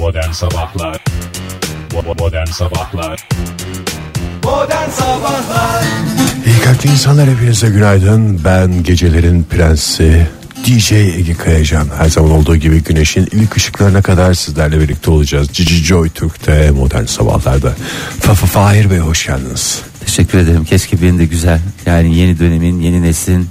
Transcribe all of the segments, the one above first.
Modern Sabahlar Modern Sabahlar Modern Sabahlar İyi kalpli insanlar hepinize günaydın. Ben gecelerin prensi DJ Ege Kayacan. Her zaman olduğu gibi güneşin ilk ışıklarına kadar sizlerle birlikte olacağız. Cici Joy Türk'te modern sabahlarda. Fafa Fahir Bey hoş geldiniz. Teşekkür ederim. Keşke benim de güzel. Yani yeni dönemin, yeni neslin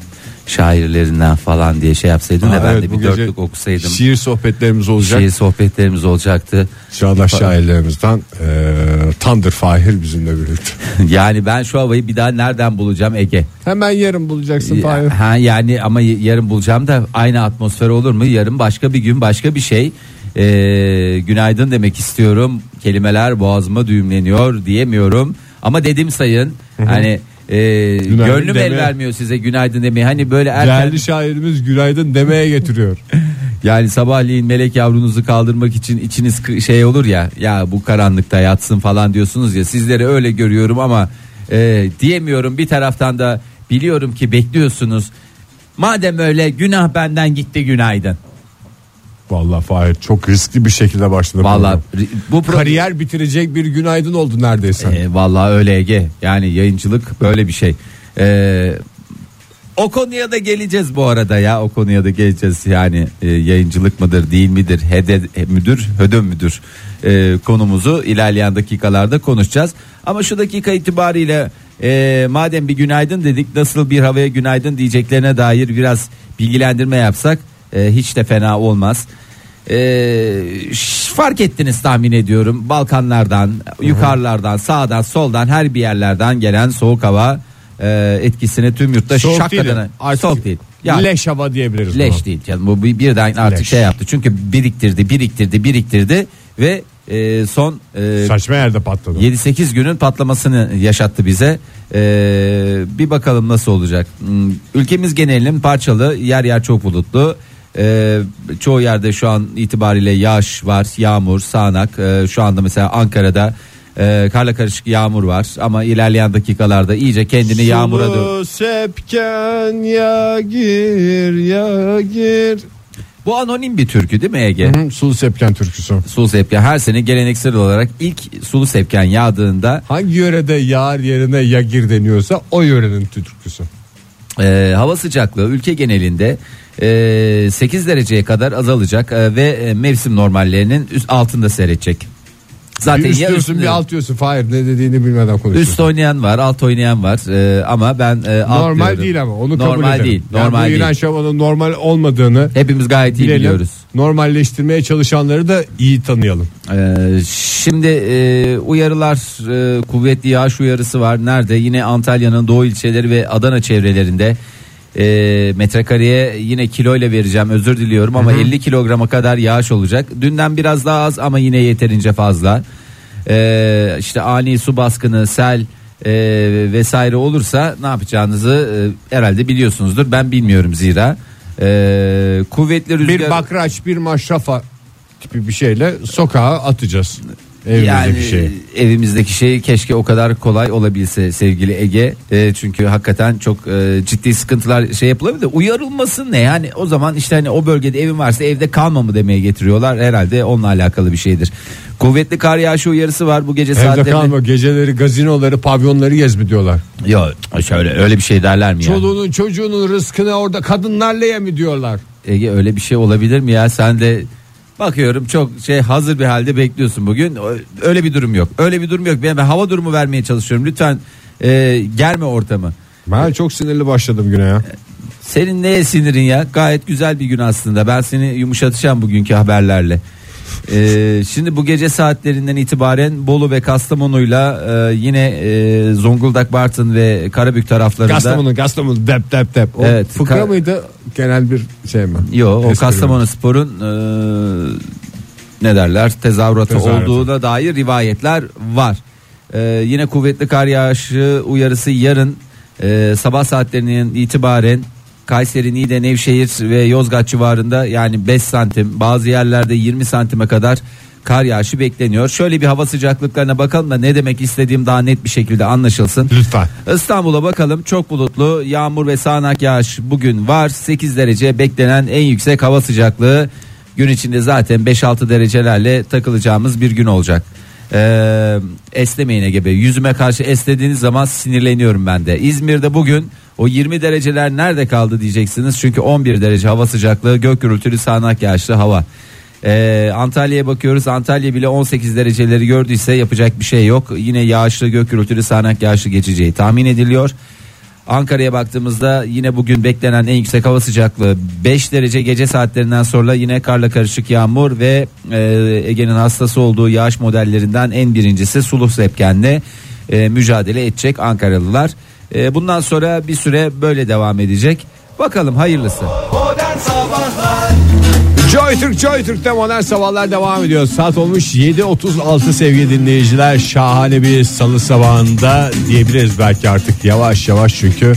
şairlerinden falan diye şey yapsaydın da Aa, ben evet, de bir dörtlük okusaydım. Şiir sohbetlerimiz olacak. Şiir sohbetlerimiz olacaktı. Çağdaş şairlerimizden e, Tandır Fahir bizimle birlikte. yani ben şu havayı bir daha nereden bulacağım Ege? Hemen yarın bulacaksın Fahir. Ha yani ama yarın bulacağım da aynı atmosfer olur mu? Yarın başka bir gün, başka bir şey. Ee, günaydın demek istiyorum. Kelimeler boğazıma düğümleniyor diyemiyorum. Ama dedim sayın. Hani e, gönlüm el demeye- vermiyor size günaydın demeye. Hani böyle erken Değerli şairimiz günaydın demeye getiriyor. Yani sabahleyin melek yavrunuzu kaldırmak için içiniz şey olur ya ya bu karanlıkta yatsın falan diyorsunuz ya sizleri öyle görüyorum ama e, diyemiyorum bir taraftan da biliyorum ki bekliyorsunuz. Madem öyle günah benden gitti günaydın. Vallahi Fahir çok riskli bir şekilde başladı. Vallahi program. bu Kariyer bitirecek bir günaydın oldu neredeyse. E, vallahi öyle Ege. Yani yayıncılık böyle bir şey. E, o konuya da geleceğiz bu arada ya. O konuya da geleceğiz. Yani e, yayıncılık mıdır, değil midir, hede he- müdür, hödö müdür e, konumuzu ilerleyen dakikalarda konuşacağız. Ama şu dakika itibariyle e, madem bir günaydın dedik, nasıl bir havaya günaydın diyeceklerine dair biraz bilgilendirme yapsak e, hiç de fena olmaz. Ş- fark ettiniz tahmin ediyorum Balkanlardan yukarılardan sağdan soldan her bir yerlerden gelen soğuk hava e, etkisini tüm yurtta Soğuk şak değil. soğuk değil. Yani Leş hava diyebiliriz. leş buna. değil canım bu bir- birden artık Leş. şey yaptı çünkü biriktirdi biriktirdi biriktirdi ve e, son e, Saçma yerde patladı. 7-8 günün patlamasını yaşattı bize. Ee, bir bakalım nasıl olacak. Hmm, Ülkemiz genelinin parçalı, yer yer çok bulutlu. Ee, çoğu yerde şu an itibariyle yağış var, yağmur, sağanak. Ee, şu anda mesela Ankara'da e, karla karışık yağmur var ama ilerleyen dakikalarda iyice kendini yağmura dö- Sulu sepken ya gir ya gir. Bu anonim bir türkü değil mi Ege? Hı, Sulu sepken türküsü. Sulu sepken her sene geleneksel olarak ilk sulu sepken yağdığında Hangi yörede yağar yerine ya gir deniyorsa o yörenin türküsü. Ee, hava sıcaklığı ülke genelinde e, 8 dereceye kadar azalacak e, ve e, mevsim normallerinin üst altında seyredecek. Zaten bir üst diyorsun üstünde- bir alt diyorsun. Hayır ne dediğini bilmeden konuşuyorsun. üst oynayan var, alt oynayan var e, ama ben e, alt normal diyorum. değil ama onu kabul normal edelim. değil. Yani Normal değil. İran şamanın normal olmadığını Hepimiz gayet iyi bilelim. biliyoruz. Normalleştirmeye çalışanları da iyi tanıyalım. Ee, şimdi e, uyarılar e, kuvvetli yağış uyarısı var. Nerede? Yine Antalya'nın doğu ilçeleri ve Adana çevrelerinde. E, metrekareye yine kiloyla vereceğim özür diliyorum ama 50 kilograma kadar yağış olacak. Dünden biraz daha az ama yine yeterince fazla. E, işte ani su baskını, sel e, vesaire olursa ne yapacağınızı e, herhalde biliyorsunuzdur. Ben bilmiyorum zira. E, kuvvetli rüzgar Bir bakraç bir maşrafa tipi bir şeyle sokağa atacağız. Evimizdeki yani şeyi. evimizdeki şey keşke o kadar kolay olabilse sevgili Ege. E, çünkü hakikaten çok e, ciddi sıkıntılar şey yapılabilir de uyarılmasın ne yani o zaman işte hani o bölgede evin varsa evde kalma mı demeye getiriyorlar herhalde onunla alakalı bir şeydir. Kuvvetli kar yağışı uyarısı var bu gece Evde saatlerinde. kalma geceleri gazinoları pavyonları gez mi diyorlar. Yok şöyle öyle bir şey derler mi ya? Çoluğunun çocuğunun rızkını orada kadınlarla ye mi diyorlar. Ege öyle bir şey olabilir mi ya sen de bakıyorum çok şey hazır bir halde bekliyorsun bugün. Öyle bir durum yok. Öyle bir durum yok. Ben, ben hava durumu vermeye çalışıyorum. Lütfen e, germe ortamı. Ben çok sinirli başladım güne ya. senin neye sinirin ya? Gayet güzel bir gün aslında. Ben seni yumuşatacağım bugünkü haberlerle E, şimdi bu gece saatlerinden itibaren Bolu ve Kastamonu'yla e, yine e, Zonguldak, Bartın ve Karabük taraflarında Kastamonu Kastamonu dep dep dep. O Evet, fıkra ka- mıydı genel bir şey mi? Yo o Espri? Kastamonu Spor'un e, ne derler tezahüratı Tezahüratı. olduğuna dair rivayetler var. E, yine kuvvetli kar yağışı uyarısı yarın e, sabah saatlerinin itibaren Kayseri, Niğde, Nevşehir ve Yozgat civarında yani 5 santim bazı yerlerde 20 santime kadar kar yağışı bekleniyor. Şöyle bir hava sıcaklıklarına bakalım da ne demek istediğim daha net bir şekilde anlaşılsın. Lütfen. İstanbul'a bakalım çok bulutlu yağmur ve sağanak yağış bugün var 8 derece beklenen en yüksek hava sıcaklığı Gün içinde zaten 5-6 derecelerle takılacağımız bir gün olacak. Ee, esnemeyin Ege Bey. Yüzüme karşı esnediğiniz zaman sinirleniyorum ben de. İzmir'de bugün o 20 dereceler nerede kaldı diyeceksiniz. Çünkü 11 derece hava sıcaklığı gök gürültülü sağanak yağışlı hava. Ee, Antalya'ya bakıyoruz. Antalya bile 18 dereceleri gördüyse yapacak bir şey yok. Yine yağışlı gök gürültülü sağanak yağışlı geçeceği tahmin ediliyor. Ankara'ya baktığımızda yine bugün beklenen en yüksek hava sıcaklığı 5 derece gece saatlerinden sonra yine karla karışık yağmur ve e, Ege'nin hastası olduğu yağış modellerinden en birincisi sulu sepkenle e, mücadele edecek Ankaralılar. E, bundan sonra bir süre böyle devam edecek. Bakalım hayırlısı. Joy Türk Joy Türk'te modern sabahlar devam ediyor. Saat olmuş 7.36 sevgili dinleyiciler. Şahane bir salı sabahında diyebiliriz belki artık yavaş yavaş çünkü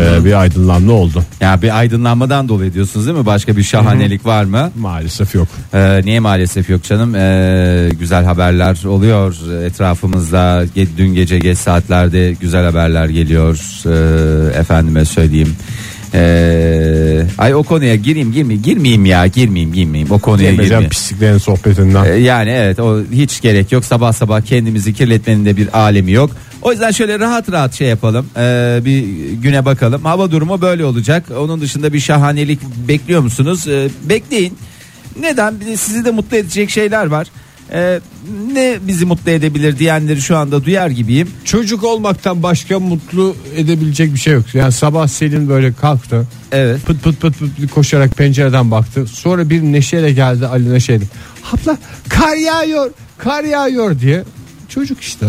e, bir aydınlanma oldu. Ya bir aydınlanmadan dolayı diyorsunuz değil mi? Başka bir şahanelik var mı? Maalesef yok. Ee, niye maalesef yok canım? Ee, güzel haberler oluyor etrafımızda. Ge- Dün gece geç saatlerde güzel haberler geliyor. Ee, efendime söyleyeyim. Ee, ay o konuya gireyim girmeyeyim girmeyeyim ya girmeyeyim girmeyeyim o konuya Cem girmeyeyim. pisliklerin sohbetinden. Ee, yani evet o hiç gerek yok sabah sabah kendimizi kirletmenin de bir alemi yok. O yüzden şöyle rahat rahat şey yapalım Ee, bir güne bakalım hava durumu böyle olacak onun dışında bir şahanelik bekliyor musunuz Ee, bekleyin neden sizi de mutlu edecek şeyler var Ee, ne bizi mutlu edebilir diyenleri şu anda duyar gibiyim Çocuk olmaktan başka mutlu edebilecek bir şey yok. Yani sabah Selin böyle kalktı. evet Pıt pıt pıt pıt koşarak pencereden baktı. Sonra bir neşeyle geldi Ali'ne şeydi. Abla kar yağıyor, kar yağıyor diye. Çocuk işte.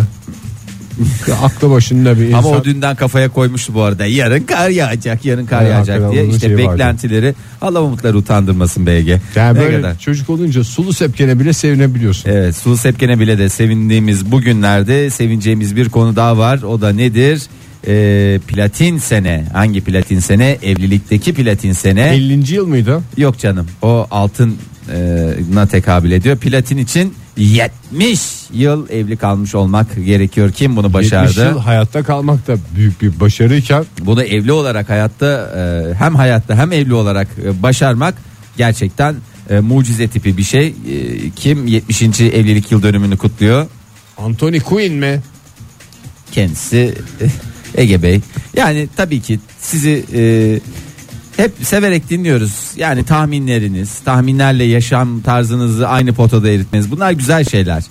Ya aklı başında bir insan. Ama o dünden kafaya koymuştu bu arada. Yarın kar yağacak, yarın kar Evet, yağacak diye. İşte vardı. beklentileri Allah umutları utandırmasın BG. yani Ne böyle kadar? çocuk olunca sulu sepkene bile sevinebiliyorsun. Evet Sulu Sepken'e bile de sevindiğimiz bugünlerde sevineceğimiz bir konu daha var. O da nedir? Ee, platin sene. Hangi platin sene? Evlilikteki platin sene. 50. yıl mıydı? Yok canım o altına tekabül ediyor. Platin için 70 yıl evli kalmış olmak gerekiyor. Kim bunu 70 başardı? yıl hayatta kalmak da büyük bir başarıyken Bunu evli olarak hayatta hem hayatta hem evli olarak başarmak gerçekten mucize tipi bir şey. Kim 70. evlilik yıl dönümünü kutluyor? Anthony Quinn mi? Kendisi Ege Bey. Yani tabii ki sizi hep severek dinliyoruz. Yani tahminleriniz, tahminlerle yaşam tarzınızı aynı potada eritmeniz bunlar güzel şeyler.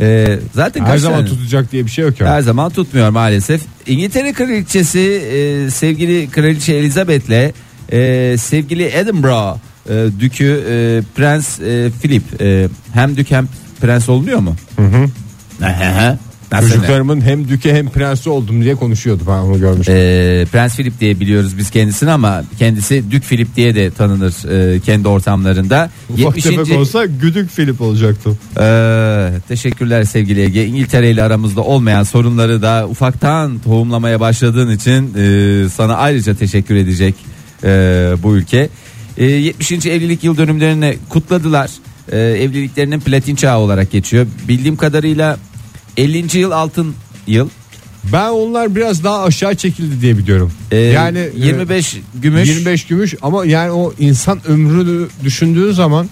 E, zaten Her kaç zaman tane- tutacak diye bir şey yok ya. her zaman tutmuyor maalesef. İngiltere kraliçesi e, sevgili kraliçe Elizabeth'le e, sevgili Edinburgh e, dükü e, Prens e, Philip e, hem dük hem prens oluyor mu? Hı hı. Ne? Çocuklarımın hem düke hem prensi oldum diye konuşuyordu ben onu görmüştüm. E, Prens Philip diye biliyoruz biz kendisini ama kendisi Dük Philip diye de tanınır e, kendi ortamlarında. Ufak 70. tefek olsa güdük Filip olacaktı. Ee, teşekkürler sevgili Ege. İngiltere ile aramızda olmayan sorunları da ufaktan tohumlamaya başladığın için e, sana ayrıca teşekkür edecek e, bu ülke. E, 70. evlilik yıl dönümlerini kutladılar. E, evliliklerinin platin çağı olarak geçiyor. Bildiğim kadarıyla 50. yıl altın yıl. Ben onlar biraz daha aşağı çekildi diye biliyorum. E, yani e, 25 gümüş. 25 gümüş ama yani o insan ömrünü düşündüğün zaman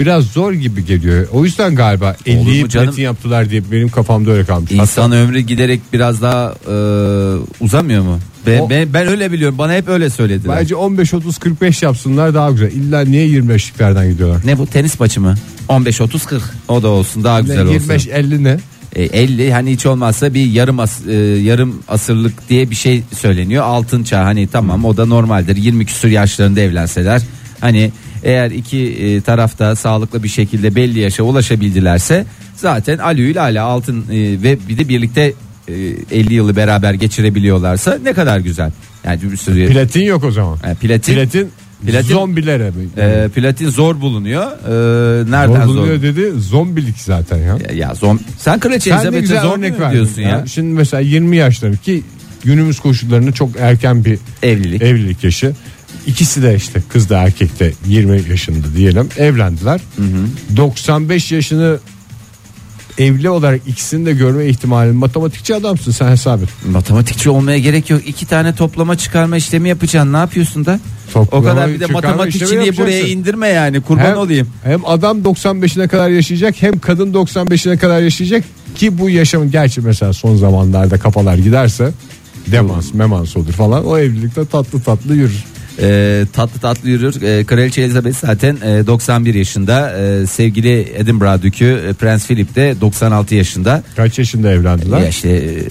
biraz zor gibi geliyor. O yüzden galiba mu 50'yi canım? platin yaptılar diye benim kafamda öyle kalmış. İnsan ömrü giderek biraz daha e, uzamıyor mu? Ben, O- ben, ben öyle biliyorum. Bana hep öyle söylediler. Bence 15 30 45 yapsınlar daha güzel. İlla niye 25'liklerden gidiyorlar? Ne bu tenis maçı mı? 15 30 40 o da olsun daha güzel 25 olsun. 50 ne? E, 50 hani hiç olmazsa bir yarım as, e, yarım asırlık diye bir şey söyleniyor. Altın çağ hani tamam o da normaldir. 20 küsur yaşlarında evlenseler hani eğer iki e, tarafta sağlıklı bir şekilde belli yaşa ulaşabildilerse zaten alüyle ala altın e, ve bir de birlikte e, 50 yılı beraber geçirebiliyorlarsa ne kadar güzel. Yani bir sürü Platin yok o zaman. Yani platin, Platin, Platin- zombilere mi? e, platin zor bulunuyor. E, nereden zor zor? bulunuyor dedi zombilik zaten ya. Ya, ya zom sen kraliçe Elizabeth'e zor örnek verdin diyorsun ya? Şimdi mesela 20 yaşları ki günümüz koşullarında çok erken bir Evlilik. evlilik yaşı. İkisi de işte kız da erkek de 20 yaşında diyelim evlendiler. 95 yaşını evli olarak ikisini de görme ihtimalin matematikçi adamsın sen hesap et. Matematikçi olmaya gerek yok. İki tane toplama çıkarma işlemi yapacaksın. Ne yapıyorsun da? Toplama, o kadar bir de matematikçiliği buraya indirme yani. Kurban Hem, olayım. hem adam 95'ine kadar yaşayacak hem kadın 95'ine kadar yaşayacak ki bu yaşamın gerçi mesela son zamanlarda kafalar giderse demans memans olur falan o evlilikte tatlı tatlı yürür. Ee, tatlı tatlı yürür. Ee, Kraliçe Elizabeth zaten e, 91 yaşında. Ee, sevgili Edinburgh Dükü e, Prens Philip de 96 yaşında. Kaç yaşında evlendiler? Ya işte e,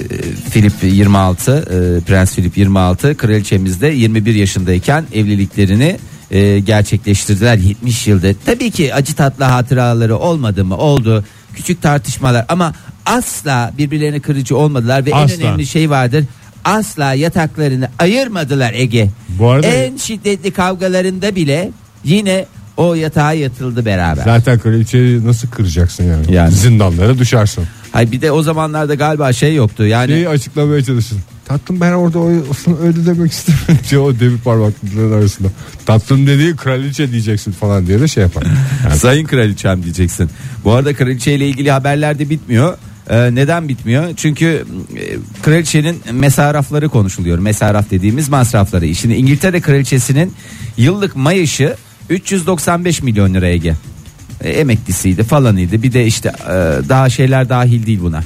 Philip 26, e, Prens Philip 26, kraliçemiz de 21 yaşındayken evliliklerini e, gerçekleştirdiler 70 yılda. Tabii ki acı tatlı hatıraları olmadı mı? Oldu. Küçük tartışmalar ama asla birbirlerine kırıcı olmadılar ve Asla. en önemli şey vardır. Asla yataklarını ayırmadılar Ege. Bu arada- en şiddetli kavgalarında bile yine o yatağa yatıldı beraber. Zaten kraliçeyi nasıl kıracaksın yani? Yani. Zindanlara düşersin. Hay bir de o zamanlarda galiba şey yoktu. Yani Şeyi açıklamaya çalışın. Tatlım ben orada o- öyle demek istemedim diyor o demir parmaklıkların arasında. Tatlım dediği kraliçe diyeceksin falan diye de şey yapar. Yani Sayın kraliçem diyeceksin. Bu arada kraliçe ile ilgili haberler de bitmiyor. Ee, neden bitmiyor? Çünkü e, kraliçenin mesarafları konuşuluyor. Mesaraf dediğimiz masrafları. Şimdi İngiltere kraliçesinin yıllık maaşı 395 milyon liraya Ege. E, emeklisiydi falanıydı. Bir de işte e, daha şeyler dahil değil buna.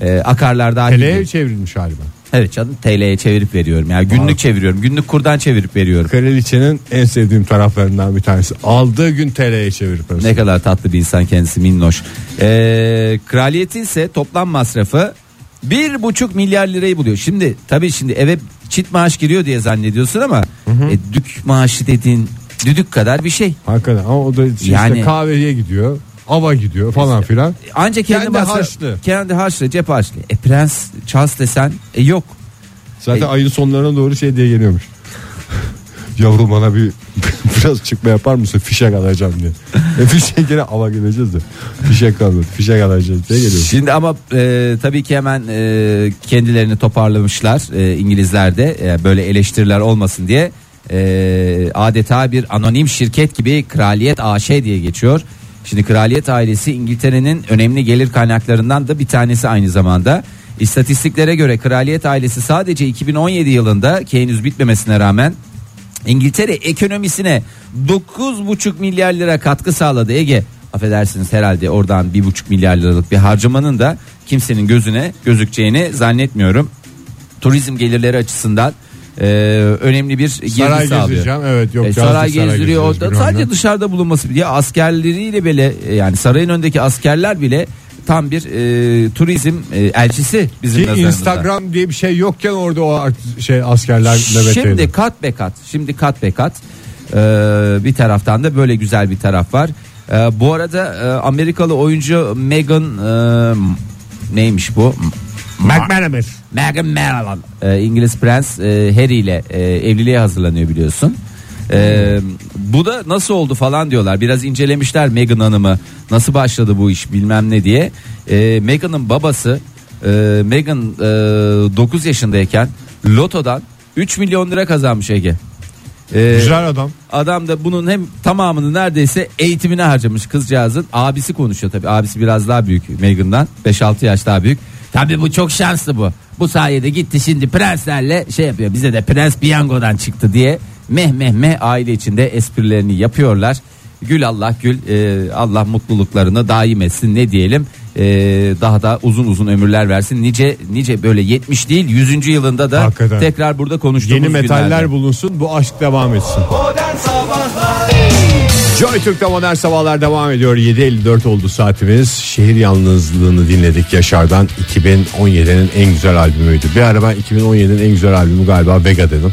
E, akarlar dahil TL'ye değil. çevrilmiş galiba. Evet canım TL'ye çevirip veriyorum. Yani günlük çeviriyorum. Günlük kurdan çevirip veriyorum. Kraliçenin en sevdiğim taraflarından bir tanesi. Aldığı gün TL'ye çevirip parası. Ne kadar tatlı bir insan kendisi minnoş. Ee, kraliyeti ise toplam masrafı bir buçuk milyar lirayı buluyor. Şimdi tabii şimdi eve çit maaş giriyor diye zannediyorsun ama e, dük maaşı dediğin düdük kadar bir şey. Hakikaten ama o da işte Yani- kahveye gidiyor. Ava gidiyor falan filan. Ancak kendi, Kendi masraf- harçlı. Kendi harçlı cep harçlı. E prens Charles desen e, yok. Zaten E- ayın sonlarına doğru şey diye geliyormuş. Yavrum bana bir biraz çıkma yapar mısın fişek alacağım diye. E fişek gene ava geleceğiz de. Fişek kalmadı. Fişek alacağız diye geliyor. Şimdi ama e, tabii ki hemen e, kendilerini toparlamışlar e, İngilizler de e, böyle eleştiriler olmasın diye e, adeta bir anonim şirket gibi Kraliyet AŞ diye geçiyor. Şimdi Kraliyet ailesi İngiltere'nin önemli gelir kaynaklarından da bir tanesi aynı zamanda. İstatistiklere göre Kraliyet ailesi sadece 2017 yılında ki henüz bitmemesine rağmen İngiltere ekonomisine 9,5 milyar lira katkı sağladı Ege. Affedersiniz herhalde oradan 1,5 milyar liralık bir harcamanın da kimsenin gözüne gözükeceğini zannetmiyorum. Turizm gelirleri açısından e, önemli bir girdi Saray sağlıyor. gezeceğim. Evet yok. E, saray gezdiriyor orada sadece ne. dışarıda bulunması ya askerleriyle bile e, yani sarayın önündeki askerler bile tam bir e, turizm e, elçisi bizim Ki. Instagram diye bir şey yokken orada o şey askerler nöbetteydi. Şimdi kat be kat. Şimdi kat be kat. Ee, bir taraftan da böyle güzel bir taraf var. Ee, bu arada e, Amerikalı oyuncu Meghan e, neymiş bu? McManaman. Meghan Markle. Ee, İngiliz Prens e, Harry ile e, evliliğe hazırlanıyor biliyorsun. Ee, bu da nasıl oldu falan diyorlar. Biraz incelemişler Meghan Hanım'ı. Nasıl başladı bu iş bilmem ne diye. Ee, Meghan'ın babası e, Meghan e, 9 yaşındayken lotodan 3 milyon lira kazanmış Ege. Ee, Güzel adam. Adam da bunun hem tamamını neredeyse eğitimine harcamış kızcağızın. Abisi konuşuyor tabii. Abisi biraz daha büyük Meghan'dan. 5-6 yaş daha büyük. Tabii bu çok şanslı bu. Bu sayede gitti şimdi prenslerle şey yapıyor. Bize de prens piyangodan çıktı diye meh meh meh aile içinde esprilerini yapıyorlar. Gül Allah gül e, Allah mutluluklarını daim etsin ne diyelim E, daha da uzun uzun ömürler versin nice nice böyle 70 değil 100. yılında da Hakikaten. tekrar burada konuştuğumuz Yeni metaller günlerde. bulunsun bu aşk devam etsin. Modern Sabahlar Joy Türk'te modern sabahlar devam ediyor. 7.54 oldu saatimiz. Şehir yalnızlığını dinledik Yaşar'dan. 2017'nin en güzel albümüydü. Bir ara ben 2017'nin en güzel albümü galiba Vega dedim.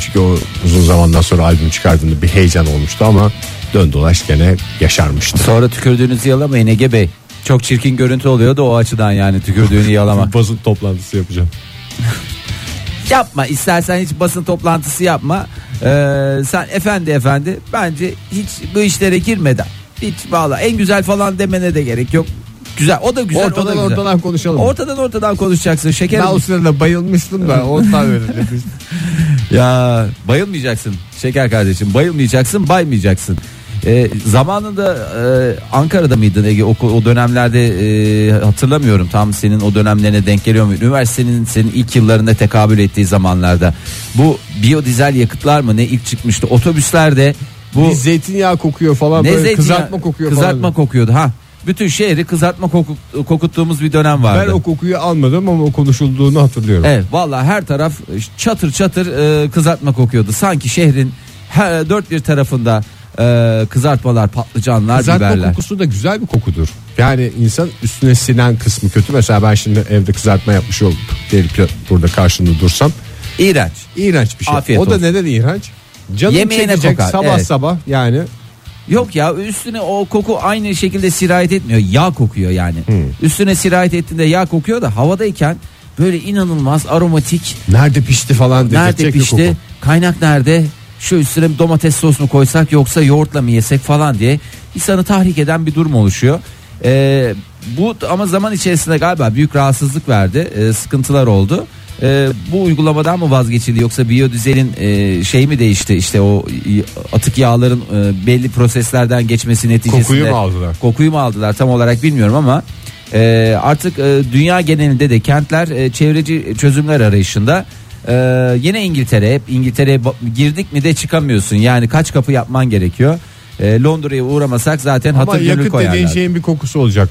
Çünkü o uzun zamandan sonra albüm çıkardığında bir heyecan olmuştu ama dön dolaş gene yaşarmıştı. Sonra tükürdüğünüzü yalamayın Ege Bey. Çok çirkin görüntü oluyor da o açıdan yani tükürdüğünü yalama. Basın toplantısı yapacağım. yapma istersen hiç basın toplantısı yapma. Ee, sen efendi efendi bence hiç bu işlere girmeden hiç valla en güzel falan demene de gerek yok. Güzel o da güzel o da Ortadan güzel. ortadan konuşalım. Ortadan ortadan konuşacaksın şekerim. ben o sırada bayılmıştım da ondan öyle. Ya bayılmayacaksın şeker kardeşim bayılmayacaksın baymayacaksın. E, zamanında e, Ankara'da mıydın Ege o, o dönemlerde e, hatırlamıyorum tam senin o dönemlerine denk geliyor mu? Üniversitenin senin ilk yıllarında tekabül ettiği zamanlarda bu biyodizel yakıtlar mı ne ilk çıkmıştı otobüslerde bu Bir zeytinyağı kokuyor falan ne böyle zeytinyağı- kızartma kokuyor kızartma falan. kokuyordu ha bütün şehri kızartma koku, kokuttuğumuz bir dönem vardı. Ben o kokuyu almadım ama o konuşulduğunu hatırlıyorum. Evet vallahi her taraf çatır çatır e, kızartma kokuyordu. Sanki şehrin her, dört bir tarafında e, kızartmalar, patlıcanlar, Kızartma biberler. kokusu da güzel bir kokudur. Yani insan üstüne sinen kısmı kötü. Mesela ben şimdi evde kızartma yapmış olup gelip burada karşında dursam İğrenç. iğrenç bir şey. Afiyet o da olsun. neden iğrenç? Canım Yemeğine çekecek kokar, sabah evet. sabah yani Yok ya üstüne o koku aynı şekilde sirayet etmiyor. Yağ kokuyor yani. Üstüne sirayet ettiğinde yağ kokuyor da havadayken böyle inanılmaz aromatik. nerede pişti falan Nerede dedirtecek bir pişti? koku. Kaynak nerede? Şu üstüne domates sos mu koysak yoksa yoğurtla mı yesek falan diye insanı tahrik eden bir durum oluşuyor. Ee, bu ama zaman içerisinde galiba büyük rahatsızlık verdi. Ee, sıkıntılar oldu. Ee, bu uygulamadan mı vazgeçildi yoksa biyodizelin e, şey mi değişti işte o atık yağların e, belli proseslerden geçmesi neticesinde Kokuyu mu aldılar? kokuyu mu aldılar tam olarak bilmiyorum ama e, artık e, dünya genelinde de kentler e, çevreci çözümler arayışında e, yine İngiltere hep İngiltere'ye girdik mi de çıkamıyorsun yani kaç kapı yapman gerekiyor E, Londra'ya uğramasak zaten Ama hatır gönül yakıt dediğin koyarlar. şeyin bir kokusu olacak.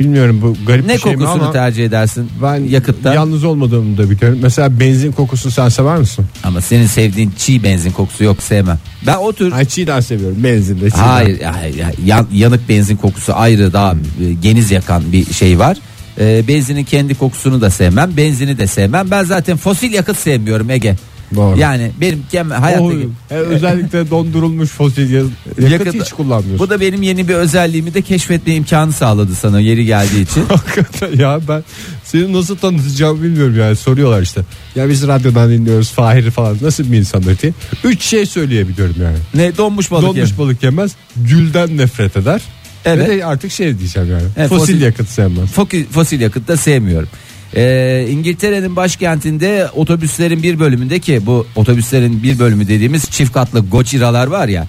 Bilmiyorum bu garip ne bir şey mi kokusunu ama tercih edersin ben yakıtta yalnız olmadığımı da biliyorum. Mesela benzin kokusunu sen sever misin? ama senin sevdiğin çiğ benzin kokusu yok sevmem ben o tür Ay çiğden seviyorum benzinde. çiğden. Hayır, hayır, hayır. Yan- yanık benzin kokusu ayrı daha e, geniz yakan bir şey var. E, benzinin kendi kokusunu da sevmem, benzini de sevmem. Ben zaten fosil yakıt sevmiyorum Ege. Doğru. Yani benim kem O, e, özellikle dondurulmuş fosil ya- yakıt, Yakıt- hiç kullanmıyorsun. bu da benim yeni bir özelliğimi de keşfetme imkanı sağladı sana yeri geldiği için. Hakikaten ya ben seni nasıl tanıtacağımı bilmiyorum yani soruyorlar işte. Ya biz radyodan dinliyoruz Fahir'i falan nasıl bir insandır diye. Üç şey söyleyebiliyorum yani. ne donmuş balık Donmuş yem. balık yemez, gülden nefret eder. Evet. Ve de artık şey diyeceğim yani. Evet, fosil, fosil- yakıt sevmez. Fosil, yakıt da sevmiyorum. Ee, İngiltere'nin başkentinde otobüslerin bir bölümünde ki bu otobüslerin bir bölümü dediğimiz çift katlı Gojira'lar var ya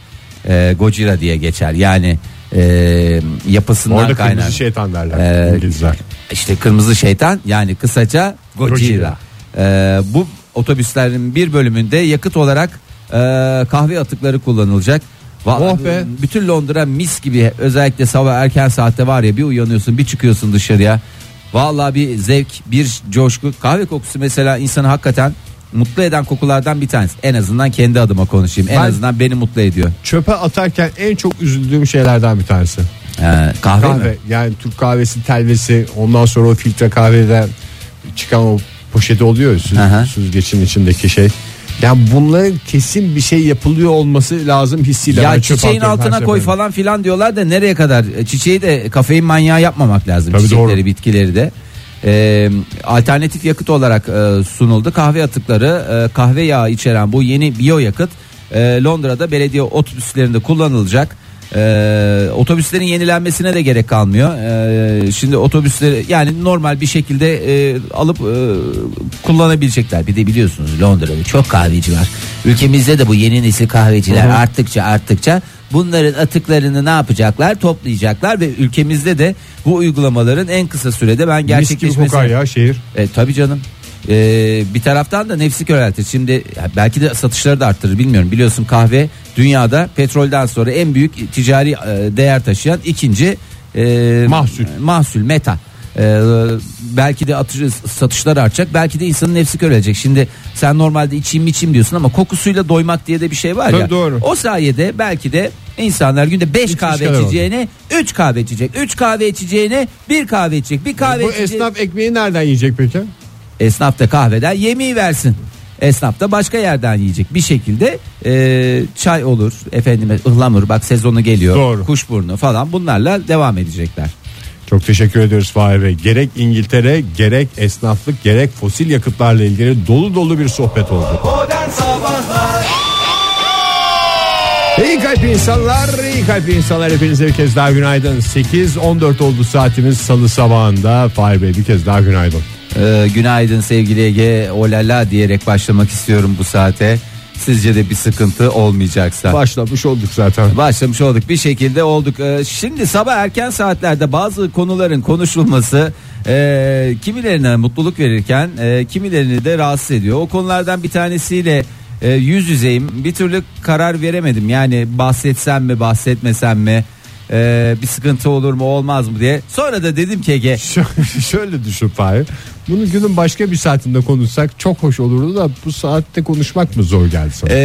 e, Gojira diye geçer yani e, yapısından Orada kaynak. kırmızı şeytan derler Ee, İngilizler. İşte kırmızı şeytan yani kısaca Gojira. Gojira. Ee, bu otobüslerin bir bölümünde yakıt olarak e, kahve atıkları kullanılacak. Va- Oh be. Bütün Londra mis gibi özellikle sabah erken saatte var ya bir uyanıyorsun bir çıkıyorsun dışarıya. Vallahi bir zevk bir coşku kahve kokusu mesela insanı hakikaten mutlu eden kokulardan bir tanesi. En azından kendi adıma konuşayım. En Ben- azından beni mutlu ediyor. Çöpe atarken en çok üzüldüğüm şeylerden bir tanesi. Ee, kahve, Kahve mi? yani Türk kahvesi telvesi ondan sonra o filtre kahveden çıkan o poşeti oluyor ya, süz, Aha. süzgecin içindeki şey. Yani bunların kesin bir şey yapılıyor olması lazım hissiyle. Ya Ben çiçeğin atıyorum her altına koy seferinde. falan filan diyorlar da nereye kadar? E, Çiçeği de kafein manyağı yapmamak lazım. Tabii Çiçekleri, doğru. bitkileri de. Ee, alternatif yakıt olarak e, sunuldu. Kahve atıkları, e, kahve yağı içeren bu yeni biyo yakıt e, Londra'da belediye otobüslerinde kullanılacak. E, otobüslerin yenilenmesine de gerek kalmıyor. E, şimdi otobüsleri yani normal bir şekilde e, alıp e, kullanabilecekler. Bir de biliyorsunuz Londra'da çok kahveci var. Ülkemizde de bu yeni nesil kahveciler arttıkça arttıkça bunların atıklarını ne yapacaklar? Toplayacaklar ve ülkemizde de bu uygulamaların en kısa sürede ben Mis gibi ya şehir. e, tabii canım. E, bir taraftan da nefsi köreltir. Şimdi belki de satışları da arttırır bilmiyorum. Biliyorsun kahve dünyada petrolden sonra en büyük ticari e, değer taşıyan ikinci e, Mahsul. mahsul meta. E, belki de atış, satışlar artacak. Belki de insanın nefsi körelecek. Şimdi sen normalde içeyim içeyim diyorsun ama kokusuyla doymak diye de bir şey var ya. Tabii doğru. O sayede belki de insanlar günde 5 kahve oldu. içeceğine 3 kahve içecek. 3 kahve içeceğine 1 kahve içecek. Bir kahve Bu içecek. esnaf ekmeği nereden yiyecek peki? Esnaf da kahveden yemeği versin. Esnaf da başka yerden yiyecek. Bir şekilde e, çay olur, efendime ıhlamur bak sezonu geliyor. Doğru. Kuşburnu falan bunlarla devam edecekler. Çok teşekkür ediyoruz Fahir Bey. Gerek İngiltere gerek esnaflık gerek fosil yakıtlarla ilgili dolu dolu bir sohbet oldu. İyi kalp insanlar, iyi kalp insanlar hepinize bir kez daha günaydın. 8.14 oldu saatimiz salı sabahında. Fahir Bey bir kez daha günaydın. Ee, günaydın sevgili Ege olala diyerek başlamak istiyorum bu saate. Sizce de bir sıkıntı olmayacaksa. Başlamış olduk zaten. Başlamış olduk bir şekilde olduk. Ee, Şimdi sabah erken saatlerde bazı konuların konuşulması e, kimilerine mutluluk verirken e, kimilerini de rahatsız ediyor. O konulardan bir tanesiyle e, yüz yüzeyim. Bir türlü karar veremedim. Yani bahsetsem mi bahsetmesem mi E, bir sıkıntı olur mu olmaz mı diye. Sonra da dedim ki Ege Şöyle- düşün Fahir. Bunu günün başka bir saatinde konuşsak çok hoş olurdu da bu saatte konuşmak mı zor geldi sana? e,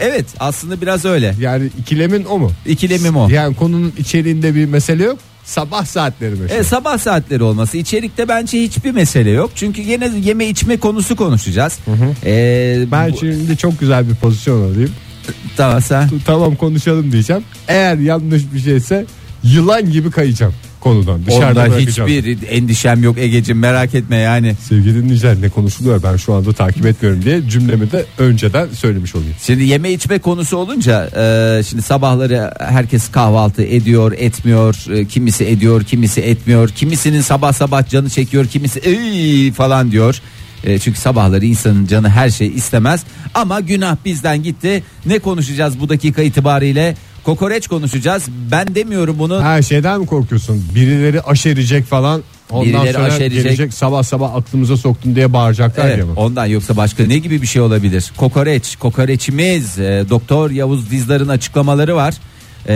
evet aslında biraz öyle. Yani ikilemin o mu? İkilemim o. Yani konunun içeriğinde bir mesele yok. Sabah saatleri mesela. E, sabah saatleri olması içerikte bence hiçbir mesele yok. Çünkü yine yeme içme konusu konuşacağız. E, ben bu- şimdi çok güzel bir pozisyon alayım. Tamam sen. Tamam konuşalım diyeceğim. Eğer yanlış bir şeyse yılan gibi kayacağım konudan. Dışarıda Onda bırakacağım. hiçbir endişem yok Egeciğim merak etme yani. Sevgili dinleyiciler ne konuşuluyor ben şu anda takip etmiyorum diye cümlemi de önceden söylemiş olayım. Şimdi yeme içme konusu olunca e, şimdi sabahları herkes kahvaltı ediyor etmiyor e, kimisi ediyor kimisi etmiyor kimisinin sabah sabah canı çekiyor kimisi "Ey!" falan diyor. E, çünkü sabahları insanın canı her şey istemez ama günah bizden gitti. Ne konuşacağız bu dakika itibariyle? Kokoreç konuşacağız. Ben demiyorum bunu. Her şeyden mi korkuyorsun? Birileri aşerecek falan. Ondan Birileri sonra aşerecek. gelecek sabah sabah aklımıza soktun diye bağıracaklar Evet, ya mı? ondan yoksa başka ne gibi bir şey olabilir? Kokoreç, kokoreçimiz, e, Doktor Yavuz Dizdar'ın açıklamaları var. E,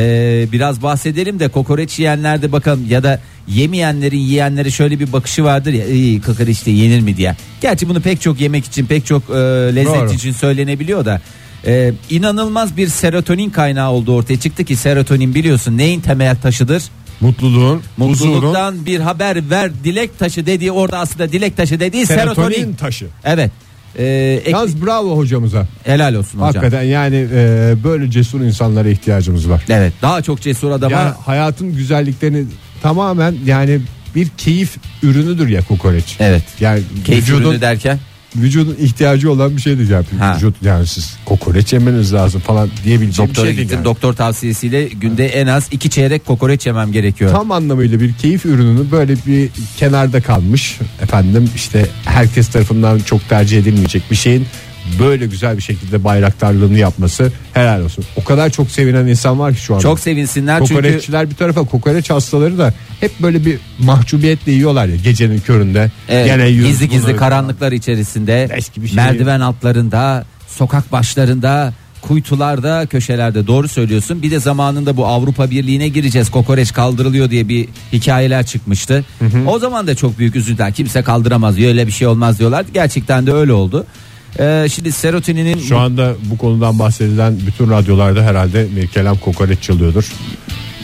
biraz bahsedelim de kokoreç yiyenler de bakalım ya da yemeyenlerin yiyenlere şöyle bir bakışı vardır ya iyi kokoreç de yenir mi diye. Gerçi bunu pek çok yemek için pek çok e, lezzet Doğru. için söylenebiliyor da e, inanılmaz bir serotonin kaynağı olduğu ortaya çıktı ki serotonin biliyorsun neyin temel taşıdır? Mutluluğun, huzurun, Mutluluktan bir haber ver dilek taşı dediği orada aslında dilek taşı dediği serotonin. serotonin taşı. Evet. Ee, ek- Yalnız bravo hocamıza. helal olsun hocam. Hakikaten yani e, böyle cesur insanlara ihtiyacımız var. Evet. Daha çok cesur adama. Yani hayatın güzelliklerini tamamen yani bir keyif ürünüdür ya kokoreç. Evet. Yani Keyif vücudun, ürünü derken. vücudun ihtiyacı olan bir şey diyeceğim. Ha. Vücut yani siz kokoreç yemeniz lazım falan diyebileceğim Doktora bir şey değil gittim. yani. Doktor tavsiyesiyle günde en az iki çeyrek kokoreç yemem gerekiyor. Tam anlamıyla bir keyif ürününü böyle bir kenarda kalmış efendim işte herkes tarafından çok tercih edilmeyecek bir şeyin böyle güzel bir şekilde bayraktarlığını yapması helal olsun. O kadar çok sevinen insan var ki şu anda. Çok sevinsinler çünkü Kokoreççiler bir tarafa kokoreç hastaları da hep böyle bir mahcubiyetle yiyorlar ya gecenin köründe. Evet, Gene gizli gizli bunları. karanlıklar içerisinde şey. merdiven altlarında sokak başlarında kuytularda köşelerde doğru söylüyorsun bir de zamanında bu Avrupa Birliği'ne gireceğiz kokoreç kaldırılıyor diye bir hikayeler çıkmıştı o zaman da çok büyük üzüntüler kimse kaldıramaz öyle bir şey olmaz diyorlar gerçekten de öyle oldu Ee, şimdi serotoninin Şu anda bu konudan bahsedilen bütün radyolarda herhalde Mirkelem kokoreç çalıyordur.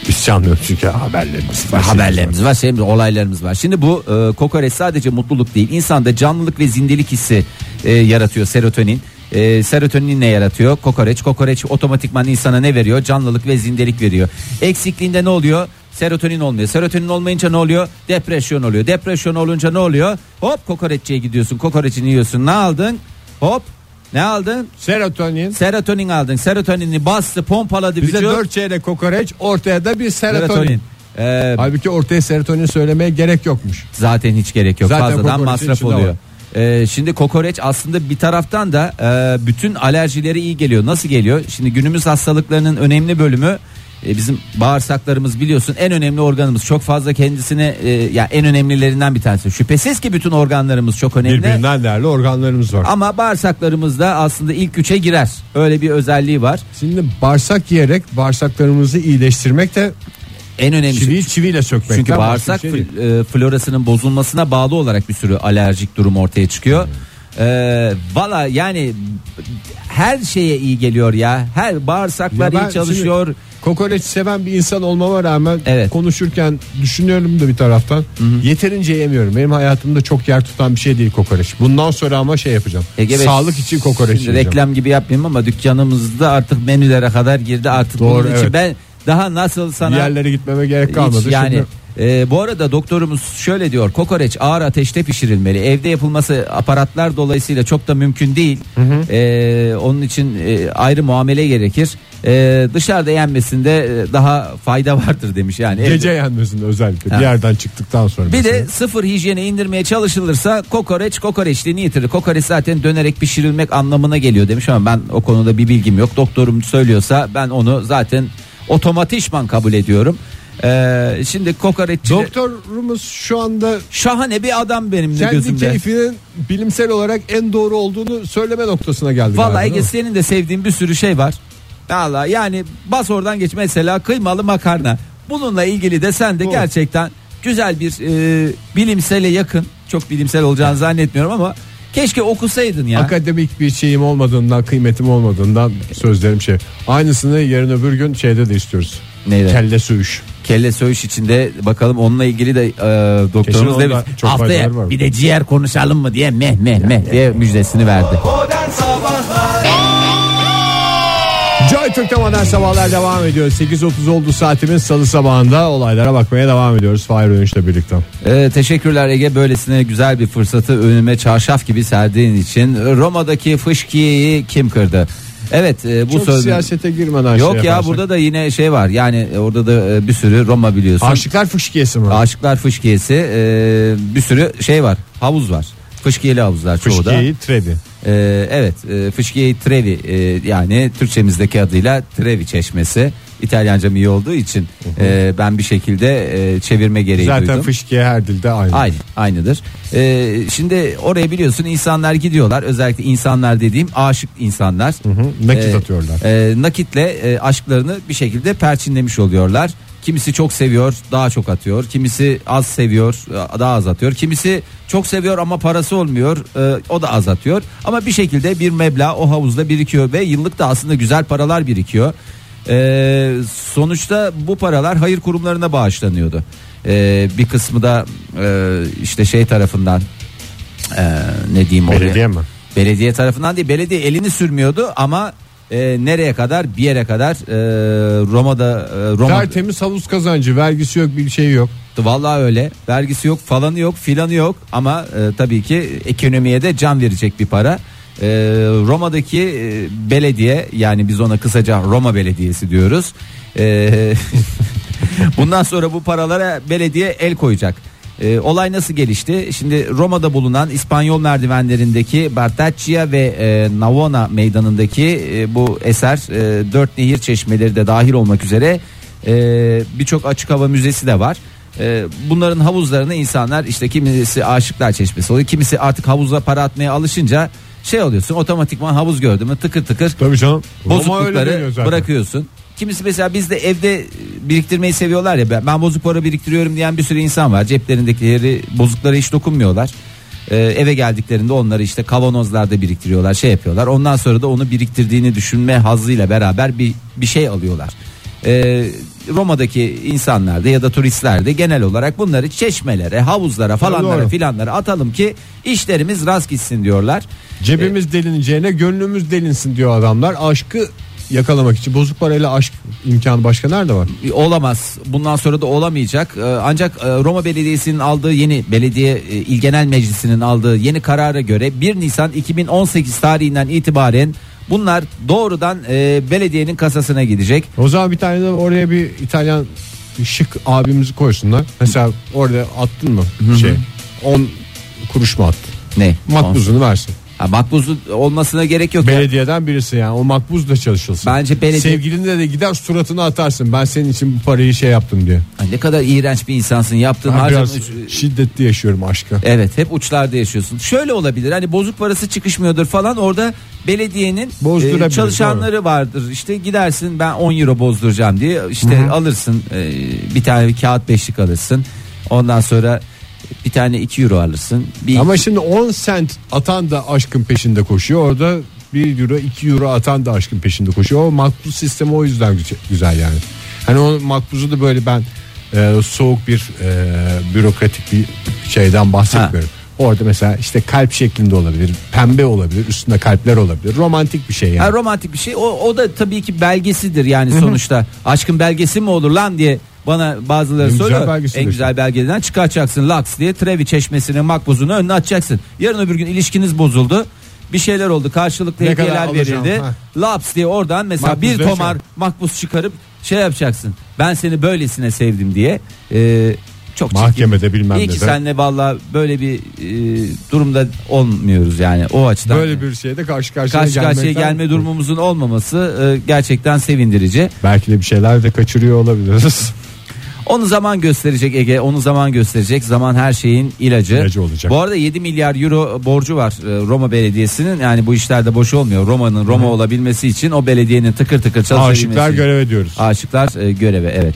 Biz çalmıyoruz çünkü haberlerimiz var. haberlerimiz var, şeyimiz, olaylarımız var. Şimdi bu e, kokoreç sadece mutluluk değil, insanda canlılık ve zindelik hissi e, yaratıyor serotonin. E, serotonin ne yaratıyor? Kokoreç. Kokoreç otomatikman insana ne veriyor? Canlılık ve zindelik veriyor. Eksikliğinde ne oluyor? Serotonin olmuyor. Serotonin olmayınca ne oluyor? Depresyon oluyor. Depresyon olunca ne oluyor? Hop kokoreççiye gidiyorsun. Kokoreçini yiyorsun. Ne aldın? Hop ne aldın? Serotonin. Serotonin aldın. Serotonini bastı, pompaladı Bize vücut. 4 çeyrek kokoreç ortaya da bir serotonin. Serotonin. Ee, Halbuki ortaya serotonin söylemeye gerek yokmuş. Zaten hiç gerek yok. Zaten Fazladan masraf oluyor. Ee, şimdi kokoreç aslında bir taraftan da e, bütün alerjilere iyi geliyor. Nasıl geliyor? Şimdi günümüz hastalıklarının önemli bölümü e, bizim bağırsaklarımız biliyorsun en önemli organımız. Çok fazla kendisine e, ya en önemlilerinden bir tanesi. Şüphesiz ki bütün organlarımız çok önemli. Birbirinden değerli organlarımız var. Ama bağırsaklarımız da aslında ilk üçe girer. Öyle bir özelliği var. Şimdi bağırsak yiyerek bağırsaklarımızı iyileştirmek de En önemlisi çiviyi çiviyle sökmek. Çünkü bağırsak fl- e, florasının bozulmasına bağlı olarak bir sürü alerjik durum ortaya çıkıyor. Ee, Valla yani her şeye iyi geliyor ya. Her bağırsaklar iyi çalışıyor. Kokoreç seven bir insan olmama rağmen Evet. konuşurken düşünüyorum da bir taraftan yeterince yemiyorum. Benim hayatımda çok yer tutan bir şey değil kokoreç. Bundan sonra ama şey yapacağım. Ege Bey, Sağlık için kokoreç Şimdi yiyeceğim. reklam gibi yapmayayım ama dükkanımızda artık menülere kadar girdi artık Doğru, bunun için evet. ben daha nasıl sana Bir yerlere gitmeme gerek kalmadı. hiç yani Ee, bu arada doktorumuz şöyle diyor kokoreç ağır ateşte pişirilmeli evde yapılması aparatlar dolayısıyla çok da mümkün değil Ee, onun için e, ayrı muamele gerekir Ee, dışarıda yenmesinde e, daha fayda vardır demiş yani evde- Gece yenmesinde özellikle Ha. bir yerden çıktıktan sonra. bir mesela. de sıfır hijyene indirmeye çalışılırsa kokoreç kokoreçliğini yitirir. Kokoreç zaten dönerek pişirilmek anlamına geliyor demiş ama ben o konuda bir bilgim yok. Doktorum söylüyorsa ben onu zaten otomatikman kabul ediyorum. Ee, şimdi kokoreççi Doktorumuz şu anda şahane bir adam benim de kendi gözümde. keyfinin bilimsel olarak en doğru olduğunu söyleme noktasına geldi. Vallahi galiba, Ege senin de sevdiğin bir sürü şey var. Vallahi yani bas oradan geç mesela kıymalı makarna. Bununla ilgili de sen de Bu. gerçekten güzel bir e, bilimsele yakın. Çok bilimsel olacağını zannetmiyorum ama keşke okusaydın ya. Akademik bir şeyim olmadığından, kıymetim olmadığından sözlerim şey. Aynısını yarın öbür gün şeyde de istiyoruz. Neyde? Kelle söğüş. Kelle söğüş içinde bakalım onunla ilgili de e, doktorumuz demiş çok haftaya var. bir de ciğer konuşalım mı diye meh meh meh diye müjdesini verdi. Modern Sabahlar Joy Türk'te modern sabahlar devam ediyor. 8.30 oldu saatimiz salı sabahında olaylara bakmaya devam ediyoruz. Fahir Önüş'le birlikte. Ee, teşekkürler Ege böylesine güzel bir fırsatı önüme çarşaf gibi serdiğin için. Roma'daki fışkiyeyi kim kırdı? Evet e, bu Çok söz siyasete girmeden Yok şey ya yaparsak. burada da yine şey var. Yani e, orada da e, bir sürü Roma biliyorsun. Aşıklar fışkiyesi mi? Aşıklar fışkiyesi e, bir sürü şey var. Havuz var. Fışkiyeli havuzlar çoğu da. Fışkiyeyi Trevi. Ee, evet e, Fışkiye Trevi e, yani Türkçemizdeki adıyla Trevi Çeşmesi İtalyancam iyi olduğu için e, ben bir şekilde e, çevirme gereği Zaten duydum. fışkiye her dilde aynı. Aynı, aynıdır. Ee, şimdi oraya biliyorsun insanlar gidiyorlar. Özellikle insanlar dediğim aşık insanlar. hı, nakit atıyorlar. e, nakitle e, aşklarını bir şekilde perçinlemiş oluyorlar. Kimisi çok seviyor, daha çok atıyor. Kimisi az seviyor, e, daha az atıyor. Kimisi çok seviyor ama parası olmuyor, e, o da az atıyor. Ama bir şekilde bir meblağ o havuzda birikiyor ve yıllık da aslında güzel paralar birikiyor. E, sonuçta bu paralar hayır kurumlarına bağışlanıyordu. E, bir kısmı da e, işte şey tarafından e, ne diyeyim oraya? Belediye mi? Belediye tarafından değil belediye elini sürmüyordu ama e, nereye kadar bir yere kadar e, Roma'da e, Roma Tertemiz havuz kazancı vergisi yok bir şey yok. vallahi öyle vergisi yok falanı yok filanı yok ama e, tabii ki ekonomiye de can verecek bir para. E, Roma'daki e, belediye yani biz ona kısaca Roma Belediyesi diyoruz. E, bundan sonra bu paralara belediye el koyacak. E, olay nasıl gelişti? Şimdi Roma'da bulunan İspanyol merdivenlerindeki Bartaccia ve e, Navona meydanındaki e, bu eser e, dört nehir çeşmeleri de dahil olmak üzere e, birçok açık hava müzesi de var. E, bunların havuzlarını insanlar işte kimisi aşıklar çeşmesi oluyor. Kimisi artık havuza para atmaya alışınca şey oluyorsun otomatikman havuz gördü mü tıkır tıkır Tabii canım. Roma öyle bozuklukları zaten. bırakıyorsun. Kimisi mesela bizde evde biriktirmeyi seviyorlar ya ben, ben bozuk para biriktiriyorum diyen bir sürü insan var. Ceplerindekileri bozuklara hiç dokunmuyorlar. Ee, eve geldiklerinde onları işte kavanozlarda biriktiriyorlar şey yapıyorlar. Ondan sonra da onu biriktirdiğini düşünme hazzıyla beraber bir, bir şey alıyorlar. Ee, Roma'daki insanlar da ya da turistler de genel olarak bunları çeşmelere, havuzlara falanlara doğru. filanlara atalım ki işlerimiz rast gitsin diyorlar. Cebimiz delineceğine gönlümüz delinsin diyor adamlar. Aşkı yakalamak için bozuk parayla aşk imkanı başka nerede var? olamaz. Bundan sonra da olamayacak. Ee, Ancak e, Roma Belediyesi'nin aldığı yeni belediye e, İl Genel Meclisi'nin aldığı yeni karara göre 1 Nisan 2018 tarihinden itibaren bunlar doğrudan e, belediyenin kasasına gidecek. O zaman bir tane de oraya bir İtalyan şık abimizi koysunlar. Mesela orada attın mı şey 10 kuruş mu attın? Ne? Makbuzunu versin. Ha, makbuzu olmasına gerek yok. ya. Belediyeden birisi yani o makbuz da çalışılsın. Bence belediye- Sevgilinle de gider suratını atarsın. Ben senin için bu parayı şey yaptım diye. Ay, ne kadar iğrenç bir insansın. Yaptığın Ben harcama- biraz şiddetli yaşıyorum aşkı. Evet hep uçlarda yaşıyorsun. Şöyle olabilir hani bozuk parası çıkışmıyordur falan orada belediyenin Bozdurabilir, e, çalışanları vardır. İşte gidersin ben 10 euro bozduracağım diye işte alırsın e, bir tane bir kağıt beşlik alırsın. Ondan sonra bir tane 2 euro alırsın. Bir Ama şimdi 10 sent atan da aşkın peşinde koşuyor. Orada 1 euro 2 euro atan da aşkın peşinde koşuyor. O makbuz sistemi o yüzden güzel yani. Hani o makbuzu da böyle ben e, soğuk bir e, bürokratik bir şeyden bahsetmiyorum. Orada mesela işte kalp şeklinde olabilir, pembe olabilir, üstünde kalpler olabilir. Romantik bir şey yani. Ha, romantik bir şey. O, o da tabii ki belgesidir yani sonuçta. Aşkın belgesi mi olur lan diye Bana bazıları En güzel soruyor. belge En güzel belgeden çıkartacaksın laks diye Trevi çeşmesinin makbuzunu önüne atacaksın. Yarın öbür gün ilişkiniz bozuldu. Bir şeyler oldu karşılıklı Ne hediyeler verildi. ha. Laps diye oradan mesela Makbuz bir ne tomar şey? makbuz çıkarıp şey yapacaksın. Ben seni böylesine sevdim diye. Ee, çok çirkin. Mahkemede bilmem İyi ki ne senle valla böyle bir e, durumda olmuyoruz yani o açıdan. Böyle bir şeyde karşı karşıya karşı karşıya gelme durumumuzun olmaması e, gerçekten sevindirici. Belki de bir şeyler de kaçırıyor olabiliriz. Onu zaman gösterecek Ege, onu zaman gösterecek. Zaman her şeyin ilacı. İlacı olacak. Bu arada 7 milyar euro borcu var e, Roma Belediyesi'nin. Yani bu işlerde boş olmuyor. Roma'nın Roma olabilmesi için o belediyenin tıkır tıkır çalışabilmesi. Aşıklar görev ediyoruz. Aşıklar e, göreve evet.